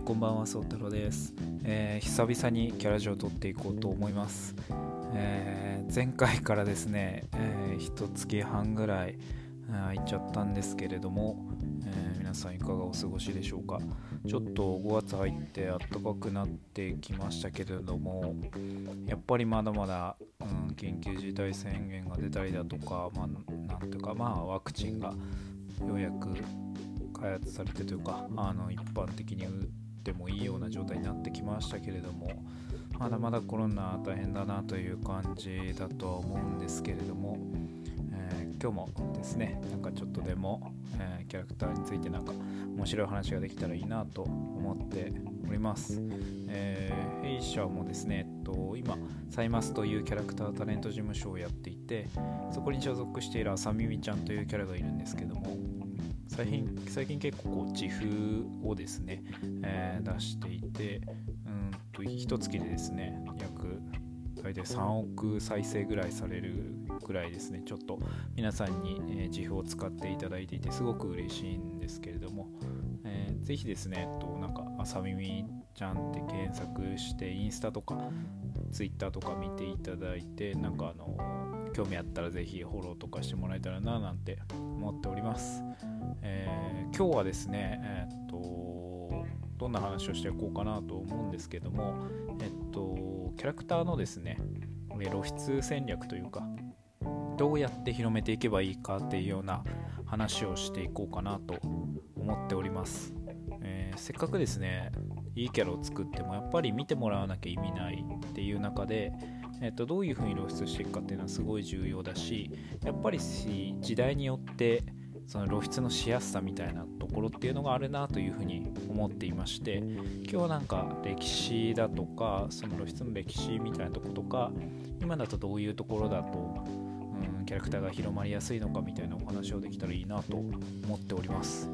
ーこんばんは、そうたろです、えー、久々にキャラジオを撮っていこうと思います。えー、前回からですね、えー、1月半ぐらい空いちゃったんですけれども、え皆さんいかがお過ごしでしょうか。ちょっと5月入って暖かくなってきましたけれども、やっぱりまだまだ、うん、緊急事態宣言が出たりだとか、まあ、なんというか、まあ、ワクチンがようやく開発されてというかあの一般的に打ってもいいような状態になってきましたけれどもまだまだコロナ大変だなという感じだとは思うんですけれども、えー、今日もですねなんかちょっとでも、えー、キャラクターについてなんか面白い話ができたらいいなと思っております、えー、弊社もですね、えっと、今サイマスというキャラクタータレント事務所をやっていてそこに所属しているあさみみちゃんというキャラがいるんですけども最近最近結構こう自負をですね、えー、出していてうんと一月でですね約大体3億再生ぐらいされるぐらいですねちょっと皆さんに、えー、自負を使っていただいていてすごく嬉しいんですけれども、えー、ぜひですねとなんか朝耳ちゃんって検索してインスタとかツイッターとか見ていただいてなんかあの興味あったらぜひフォローとかしてもらえたらななんて思っております。えー、今日はですね、えー、っとどんな話をしていこうかなと思うんですけども、えっと、キャラクターのですね露出戦略というかどうやって広めていけばいいかっていうような話をしていこうかなと思っております、えー、せっかくですねいいキャラを作ってもやっぱり見てもらわなきゃ意味ないっていう中で、えっと、どういうふうに露出していくかっていうのはすごい重要だしやっぱり時代によってその露出のしやすさみたいなところっていうのがあるなというふうに思っていまして今日はなんか歴史だとかその露出の歴史みたいなとことか今だとどういうところだと、うん、キャラクターが広まりやすいのかみたいなお話をできたらいいなと思っております。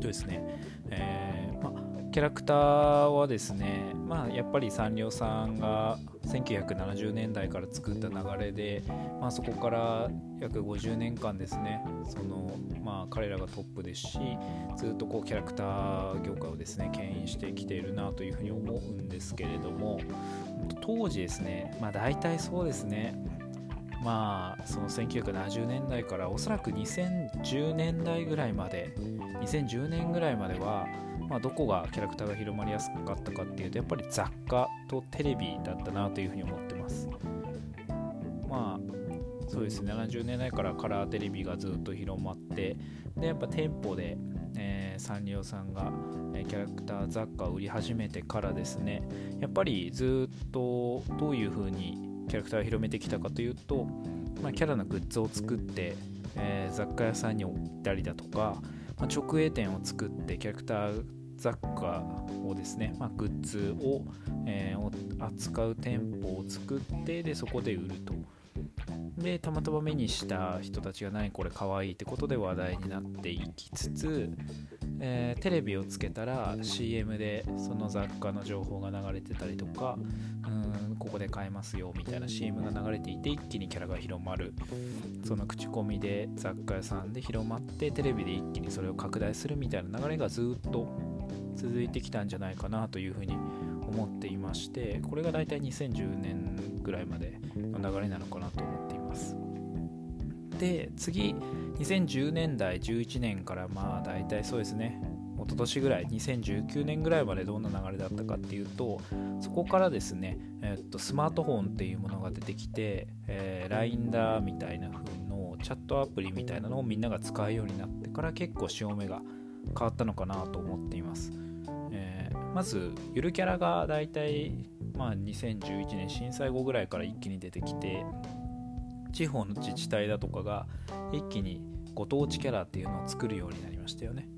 とですね、えー、まキャラクターはですね、まあ、やっぱりサンリオさんが1970年代から作った流れで、まあ、そこから約50年間ですねその、まあ、彼らがトップですしずっとこうキャラクター業界をですね牽引してきているなというふうに思うんですけれども当時ですね、まあ、大体そうですねまあその1970年代からおそらく2010年代ぐらいまで2010年ぐらいまではまあ、どこがキャラクターが広まりやすかったかっていうとやっぱり雑貨とテレビだったなというふうに思ってます。まあそうですね。70年代からカラーテレビがずっと広まってでやっぱ店舗で、えー、サンリオさんが、キャラクター雑貨を売り始めてからですねやっぱりずっとどういうふうにキャラクターを広めてきたかというと、まあ、キャラのグッズを作って、えー、雑貨屋さんに置いたりだとかま、直営店を作ってキャラクター雑貨をですね、まあ、グッズを、えー、扱う店舗を作ってでそこで売ると。でたまたま目にした人たちが何これかわいいってことで話題になっていきつつ、えー、テレビをつけたら CM でその雑貨の情報が流れてたりとかうんここで買えますよみたいな CM が流れていて一気にキャラが広まる。その口コミで雑貨屋さんで広まってテレビで一気にそれを拡大するみたいな流れがずっと続いてきたんじゃないかなというふうに思っていましてこれが大体2010年ぐらいまでの流れなのかなと思っています。で次2010年代11年からまあ大体そうですね。一昨年ぐらい2019年ぐらいまでどんな流れだったかっていうとそこからですね、えっとスマートフォンっていうものが出てきて、えー、LINE だみたいな風のチャットアプリみたいなのをみんなが使うようになってから結構潮目が変わったのかなと思っています、えー、まずゆるキャラがだいたいまあ2011年震災後ぐらいから一気に出てきて地方の自治体だとかが一気にご当地キャラっていうのを作るようになりましたよね。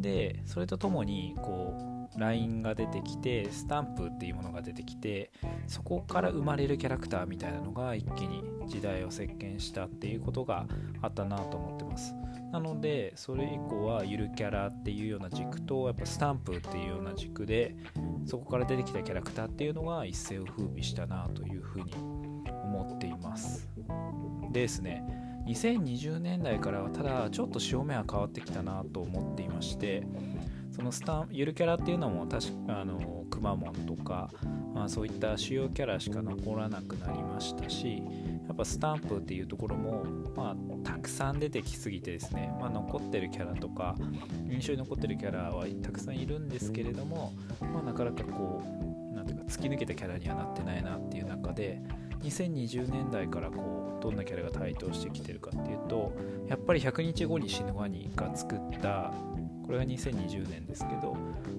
でそれとともにこう LINE が出てきてスタンプっていうものが出てきてそこから生まれるキャラクターみたいなのが一気に時代を席巻したっていうことがあったなと思ってます。なのでそれ以降はゆるキャラっていうような軸とやっぱスタンプっていうような軸でそこから出てきたキャラクターっていうのが一世を風靡したなというふうに思っています。でですね2020年代からはただちょっと潮目は変わってきたなと思っていましてそのスタンゆるキャラっていうのも確かあのくまモンとか、まあ、そういった主要キャラしか残らなくなりましたしやっぱスタンプっていうところも、まあ、たくさん出てきすぎてですね、まあ、残ってるキャラとか印象に残ってるキャラはたくさんいるんですけれども、まあ、なかなかこうなんていうか突き抜けたキャラにはなってないなっていう中で2020年代からこうどんなキャラが台頭してきてるかっていうとやっぱり100日後に死ぬワニが作ったこれが2020年ですけど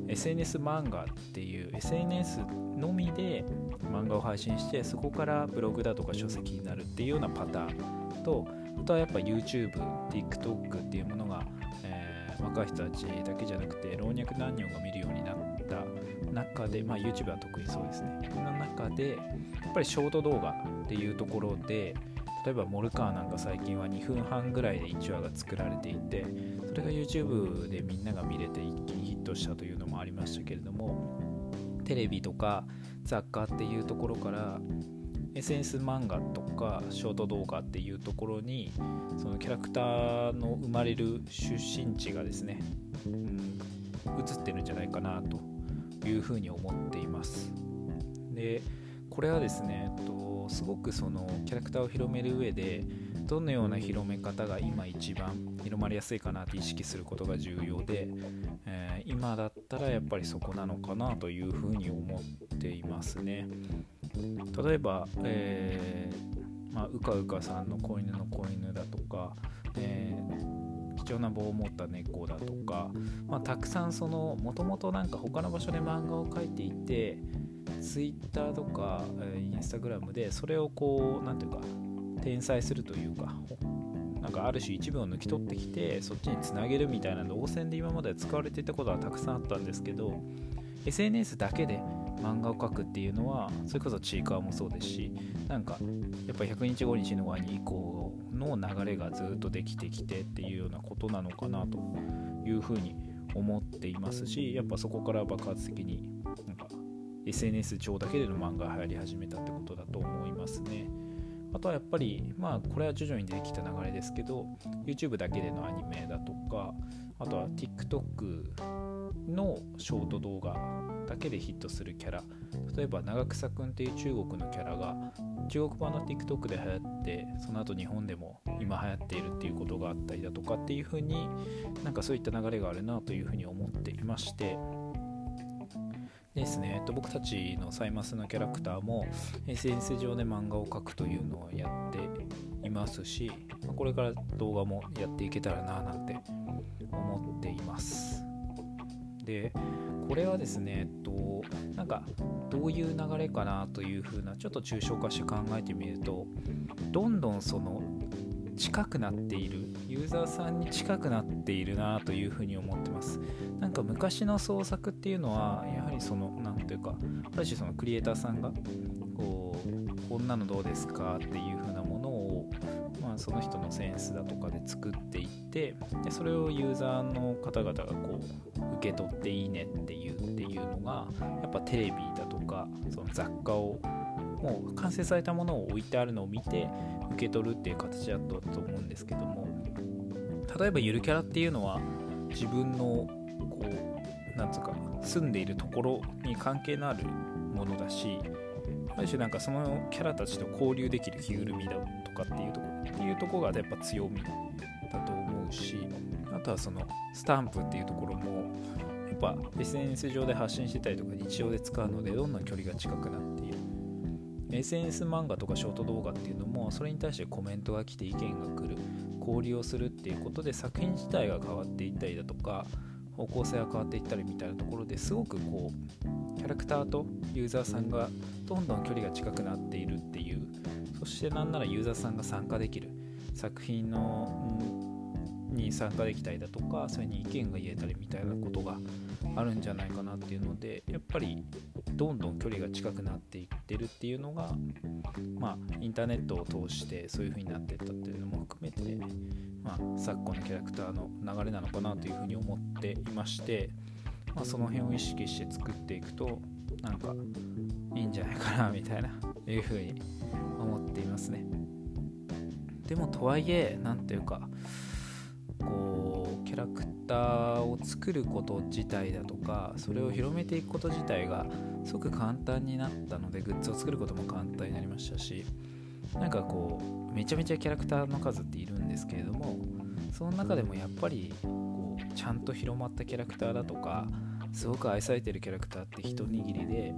SNS 漫画っていう SNS のみで漫画を配信してそこからブログだとか書籍になるっていうようなパターンとあとはやっぱ YouTube、TikTok っていうものが、えー、若い人たちだけじゃなくて老若男女が見るようになった中で、まあ、YouTube は特にそうですね。の中でやっぱりショート動画っていうところで例えばモルカーなんか最近は2分半ぐらいで1話が作られていてそれが YouTube でみんなが見れて一気にヒットしたというのもありましたけれどもテレビとか雑貨っていうところから SNS 漫画とかショート動画っていうところにそのキャラクターの生まれる出身地がですね、うん、映ってるんじゃないかなというふうに思っています。でこれはですね、えっと、すごくそのキャラクターを広める上でどのような広め方が今一番広まりやすいかなって意識することが重要で、えー、今だったらやっぱりそこなのかなというふうに思っていますね。例えば、えー、まあ、うかうかさんの子犬の子犬だとか、えー、貴重な棒を持った猫だとか、まあ、たくさんそのもともとなんか他の場所で漫画を描いていて Twitter とか、え、Instagram でそれをこう何ていうか転載するというかなんかある種一部を抜き取ってきてそっちにつなげるみたいな動線で今まで使われていたことはたくさんあったんですけど SNS だけで漫画を描くっていうのはそれこそチーカーもそうですしなんかやっぱ100日後に死ぬワニ以降の流れがずっとできてきてっていうようなことなのかなというふうに思っていますしやっぱそこから爆発的に SNS 上だけでの漫画が流行り始めたってことだと思いますね。あとはやっぱり、まあこれは徐々に出てきた流れですけど、YouTube だけでのアニメだとか、あとは TikTok のショート動画だけでヒットするキャラ、例えば長草くんっていう中国のキャラが中国版の TikTok で流行って、その後日本でも今流行っているっていうことがあったりだとかっていう風になんかそういった流れがあるなというふうに思っていまして、ですね、えっと、僕たちのサイマスのキャラクターも SNS 上で漫画を描くというのをやっていますしこれから動画もやっていけたらななんて思っています。でこれはですね、えっと、なんかどういう流れかなというふうなちょっと抽象化して考えてみるとどんどんその近くなっているユーザーさんに近くなっているなというふうに思ってます。なんか昔の創作っていうのはやはりその何ていうかある種そのクリエイターさんがこうこんなのどうですか？っていうふうなものを、まあ、その人のセンスだとかで作っていってでそれをユーザーの方々がこう受け取っていいねっていうっていうのがやっぱテレビだとかその雑貨をもう完成されたものを置いてあるのを見て受け取るっていう形だったと思うんですけども例えばゆるキャラっていうのは自分のこうなんつうか住んでいるところに関係のあるものだしある種なんかそのキャラたちと交流できる着ぐるみだとかっていうところっていうところがやっぱ強みだと思うしあとはそのスタンプっていうところもやっぱ SNS 上で発信してたりとか日常で使うのでどんどん距離が近くなって SNS 漫画とかショート動画っていうのもそれに対してコメントが来て意見が来る。交流をするっていうことで作品自体が変わっていったりだとか方向性が変わっていったりみたいなところですごくこうキャラクターとユーザーさんがどんどん距離が近くなっているっていうそしてなんならユーザーさんが参加できる。作品のに参加できたりだとかそれに意見が言えたりみたいなことがあるんじゃないかなっていうのでやっぱりどんどん距離が近くなっていってるっていうのがまあインターネットを通してそういう風になっていったっていうのも含めて、まあ、昨今のキャラクターの流れなのかなというふうに思っていまして、まあ、その辺を意識して作っていくとなんかいいんじゃないかなみたいないうふうに思っていますね。でもとはいえ何ていうかこうキャラクタータを作ること自体だとかそれを広めていくこと自体がすごく簡単になったのでグッズを作ることも簡単になりましたしなんかこうめちゃめちゃキャラクターの数っているんですけれどもその中でもやっぱりこうちゃんと広まったキャラクターだとかすごく愛されてるキャラクターって一握りで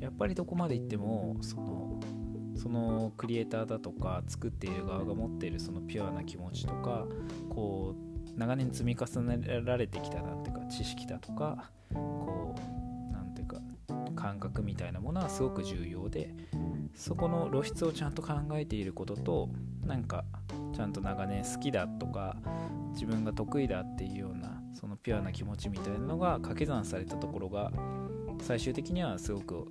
やっぱりどこまで行ってもそのそのクリエイターだとか作っている側が持っているそのピュアな気持ちとかこう長年積み重ねられてきたなんていうか知識だとかこうなんていうか感覚みたいなものはすごく重要でそこの露出をちゃんと考えていることとなんかちゃんと長年好きだとか自分が得意だっていうようなそのピュアな気持ちみたいなのが掛け算されたところが最終的にはすごく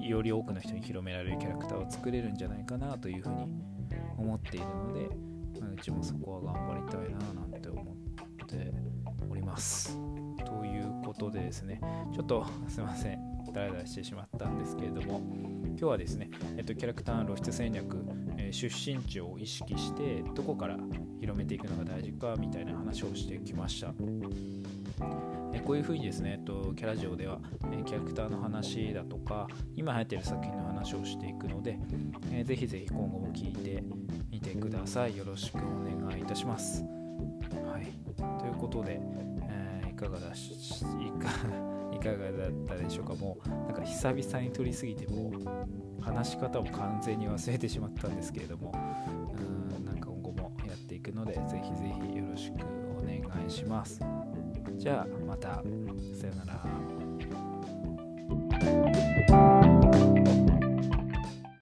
より多くの人に広められるキャラクターを作れるんじゃないかなというふうに思っているので、ちもそこは頑張りたいななんて思っております。ということでですねちょっとすいませんダラダラしてしまったんですけれども今日はですね、えっと、キャラクターの露出戦略、えー、出身地を意識してどこから広めていくのが大事かみたいな話をしてきました。えこういうふうにですね、えっと、キャラジオでは、えキャラクターの話だとか今流行ってる作品の話をしていくので、えー、ぜひぜひ今後も聞いてみてください。よろしくお願いいたします。はい。ということで、えー、いかがだしいか いかがだったでしょうか。もうなんか久々に撮りすぎてもう話し方を完全に忘れてしまったんですけれどもうんなんか今後もやっていくのでぜひぜひよろしくお願いします。じゃあまたさよなら。